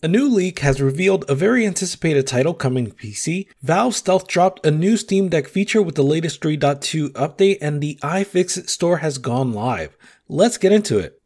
A new leak has revealed a very anticipated title coming to PC. Valve stealth dropped a new Steam Deck feature with the latest 3.2 update, and the iFixit store has gone live. Let's get into it.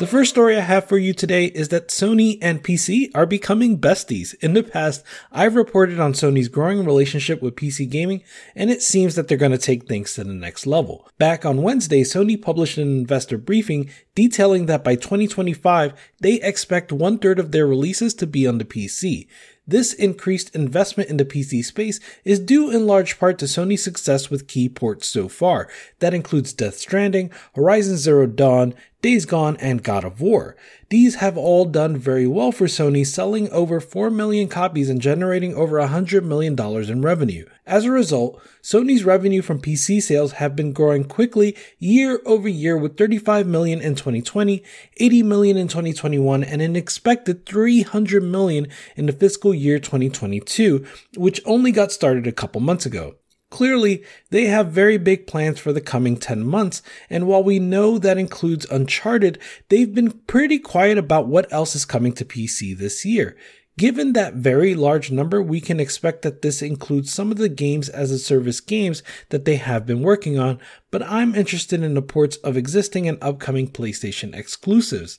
The first story I have for you today is that Sony and PC are becoming besties. In the past, I've reported on Sony's growing relationship with PC gaming, and it seems that they're going to take things to the next level. Back on Wednesday, Sony published an investor briefing detailing that by 2025, they expect one third of their releases to be on the PC. This increased investment in the PC space is due in large part to Sony's success with key ports so far. That includes Death Stranding, Horizon Zero Dawn, Days Gone, and God of War. These have all done very well for Sony, selling over 4 million copies and generating over $100 million in revenue. As a result, Sony's revenue from PC sales have been growing quickly year over year with 35 million in 2020, 80 million in 2021, and an expected 300 million in the fiscal year 2022, which only got started a couple months ago. Clearly, they have very big plans for the coming 10 months, and while we know that includes Uncharted, they've been pretty quiet about what else is coming to PC this year. Given that very large number, we can expect that this includes some of the games as a service games that they have been working on, but I'm interested in the ports of existing and upcoming PlayStation exclusives.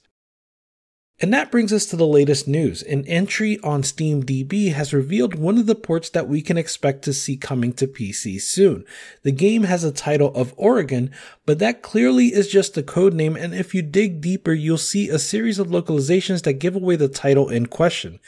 And that brings us to the latest news. An entry on SteamDB has revealed one of the ports that we can expect to see coming to PC soon. The game has a title of Oregon, but that clearly is just a code name, and if you dig deeper, you'll see a series of localizations that give away the title in question.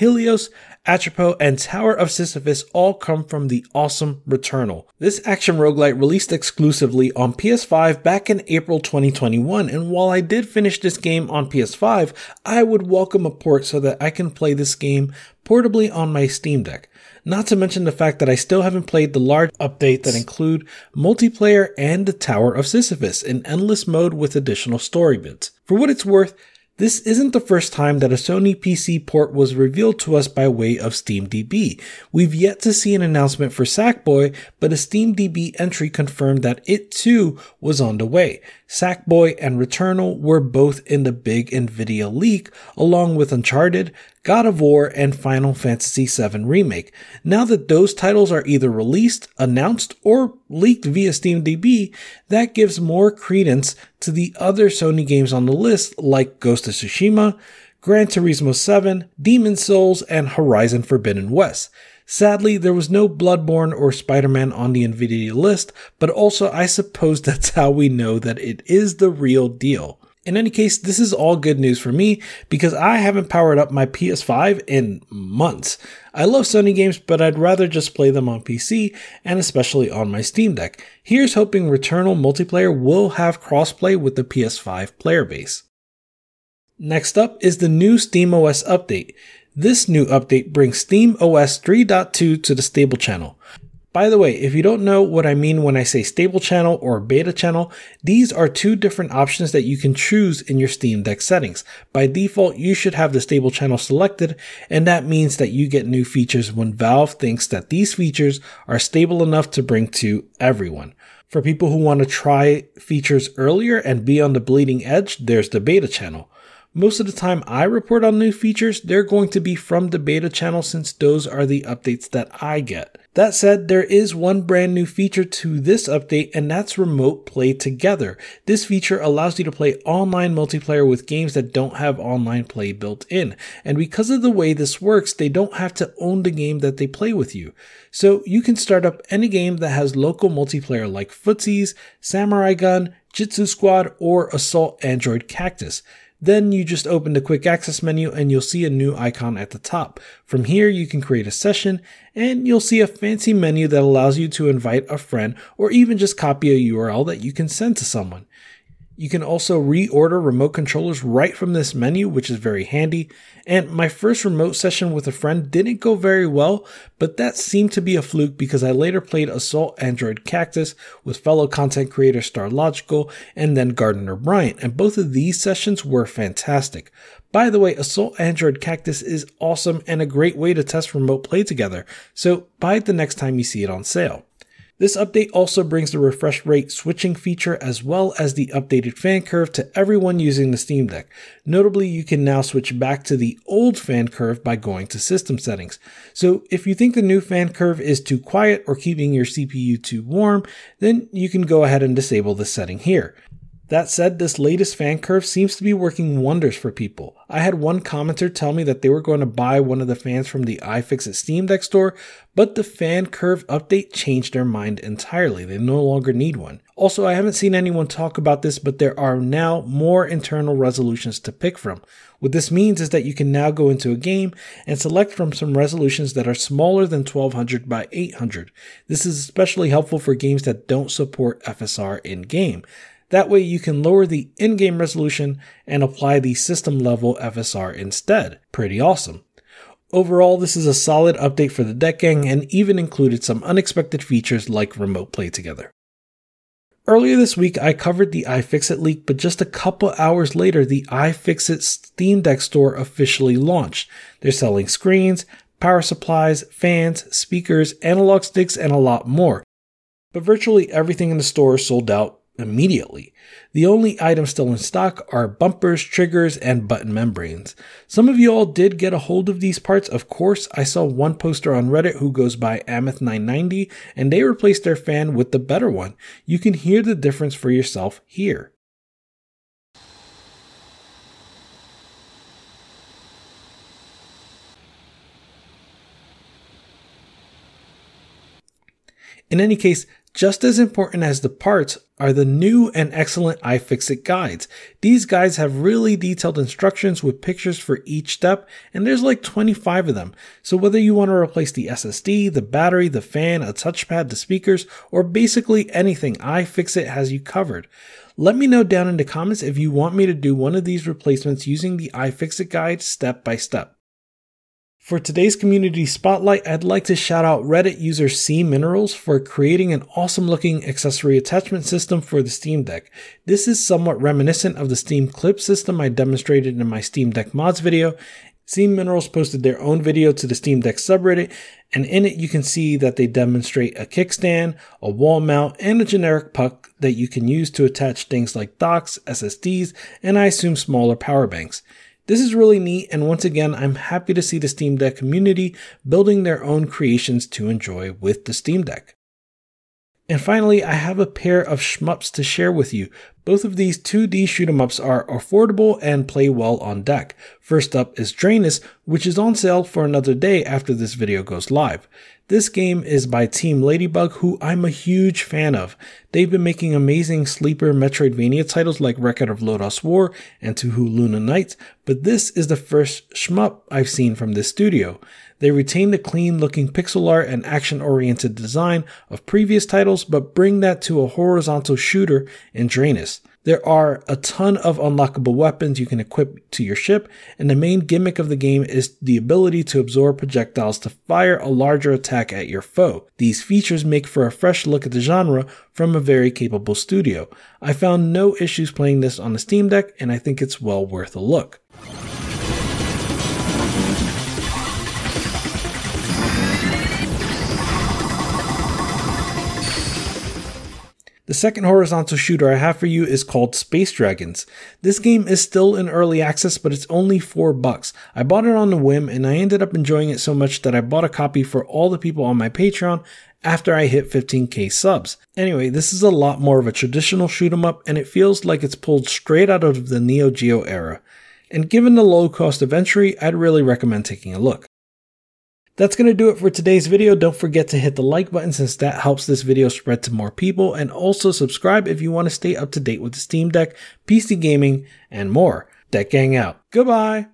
Helios, Atropos, and Tower of Sisyphus all come from the awesome Returnal. This action roguelite released exclusively on PS5 back in April 2021, and while I did finish this game on PS5, I would welcome a port so that I can play this game portably on my Steam Deck. Not to mention the fact that I still haven't played the large update that include multiplayer and the Tower of Sisyphus in endless mode with additional story bits. For what it's worth, this isn't the first time that a Sony PC port was revealed to us by way of SteamDB. We've yet to see an announcement for Sackboy, but a SteamDB entry confirmed that it too was on the way. Sackboy and Returnal were both in the big Nvidia leak, along with Uncharted, God of War, and Final Fantasy VII Remake. Now that those titles are either released, announced, or leaked via SteamDB, that gives more credence to the other Sony games on the list like Ghost of Tsushima, Gran Turismo 7, Demon Souls, and Horizon Forbidden West. Sadly, there was no Bloodborne or Spider-Man on the Nvidia list, but also I suppose that's how we know that it is the real deal. In any case, this is all good news for me because I haven't powered up my PS5 in months. I love Sony games, but I'd rather just play them on PC and especially on my Steam Deck. Here's hoping Returnal multiplayer will have crossplay with the PS5 player base. Next up is the new SteamOS update. This new update brings SteamOS 3.2 to the stable channel. By the way, if you don't know what I mean when I say stable channel or beta channel, these are two different options that you can choose in your Steam Deck settings. By default, you should have the stable channel selected, and that means that you get new features when Valve thinks that these features are stable enough to bring to everyone. For people who want to try features earlier and be on the bleeding edge, there's the beta channel. Most of the time I report on new features, they're going to be from the beta channel since those are the updates that I get. That said, there is one brand new feature to this update, and that's remote play together. This feature allows you to play online multiplayer with games that don't have online play built in. And because of the way this works, they don't have to own the game that they play with you. So you can start up any game that has local multiplayer like Footsies, Samurai Gunn, Jitsu Squad, or Assault Android Cactus. Then you just open the quick access menu and you'll see a new icon at the top. From here, you can create a session and you'll see a fancy menu that allows you to invite a friend or even just copy a URL that you can send to someone. You can also reorder remote controllers right from this menu, which is very handy. And my first remote session with a friend didn't go very well, but that seemed to be a fluke because I later played Assault Android Cactus with fellow content creator Star Logical and then Gardiner Bryant, and both of these sessions were fantastic. By the way, Assault Android Cactus is awesome and a great way to test remote play together, so buy it the next time you see it on sale. This update also brings the refresh rate switching feature as well as the updated fan curve to everyone using the Steam Deck. Notably, you can now switch back to the old fan curve by going to system settings. So if you think the new fan curve is too quiet or keeping your CPU too warm, then you can go ahead and disable this setting here. That said, this latest fan curve seems to be working wonders for people. I had one commenter tell me that they were going to buy one of the fans from the iFixit Steam Deck store, but the fan curve update changed their mind entirely. They no longer need one. Also, I haven't seen anyone talk about this, but there are now more internal resolutions to pick from. What this means is that you can now go into a game and select from some resolutions that are smaller than 1200 by 800. This is especially helpful for games that don't support FSR in game. That way you can lower the in-game resolution and apply the system level FSR instead. Pretty awesome. Overall, this is a solid update for the Deck Gang and even included some unexpected features like remote play together. Earlier this week, I covered the iFixit leak, but just a couple hours later, the iFixit Steam Deck store officially launched. They're selling screens, power supplies, fans, speakers, analog sticks, and a lot more. But virtually everything in the store sold out immediately. The only items still in stock are bumpers, triggers, and button membranes. Some of you all did get a hold of these parts. Of course, I saw one poster on Reddit who goes by Ameth990 and they replaced their fan with the better one. You can hear the difference for yourself here. In any case, just as important as the parts are the new and excellent iFixit guides. These guides have really detailed instructions with pictures for each step, and there's like 25 of them. So whether you want to replace the SSD, the battery, the fan, a touchpad, the speakers, or basically anything, iFixit has you covered. Let me know down in the comments if you want me to do one of these replacements using the iFixit guide step by step. For today's community spotlight, I'd like to shout out Reddit user C Minerals for creating an awesome looking accessory attachment system for the Steam Deck. This is somewhat reminiscent of the Steam Clip system I demonstrated in my Steam Deck mods video. C Minerals posted their own video to the Steam Deck subreddit, and in it you can see that they demonstrate a kickstand, a wall mount, and a generic puck that you can use to attach things like docks, SSDs, and I assume smaller power banks. This is really neat, and once again, I'm happy to see the Steam Deck community building their own creations to enjoy with the Steam Deck. And finally, I have a pair of shmups to share with you. Both of these 2D shoot 'em ups are affordable and play well on deck. First up is Drainus, which is on sale for another day after this video goes live. This game is by Team Ladybug, who I'm a huge fan of. They've been making amazing sleeper Metroidvania titles like Record of Lodoss War and Touhou Luna Nights, but this is the first shmup I've seen from this studio. They retain the clean looking pixel art and action oriented design of previous titles, but bring that to a horizontal shooter in Drainus. There are a ton of unlockable weapons you can equip to your ship, and the main gimmick of the game is the ability to absorb projectiles to fire a larger attack at your foe. These features make for a fresh look at the genre from a very capable studio. I found no issues playing this on the Steam Deck, and I think it's well worth a look. The second horizontal shooter I have for you is called Space Dragons. This game is still in early access, but it's only 4 bucks. I bought it on a whim and I ended up enjoying it so much that I bought a copy for all the people on my Patreon after I hit 15k subs. Anyway, this is a lot more of a traditional shoot 'em up and it feels like it's pulled straight out of the Neo Geo era. And given the low cost of entry, I'd really recommend taking a look. That's going to do it for today's video. Don't forget to hit the like button since that helps this video spread to more people and also subscribe if you want to stay up to date with the Steam Deck, PC gaming, and more. Deck Gang out. Goodbye.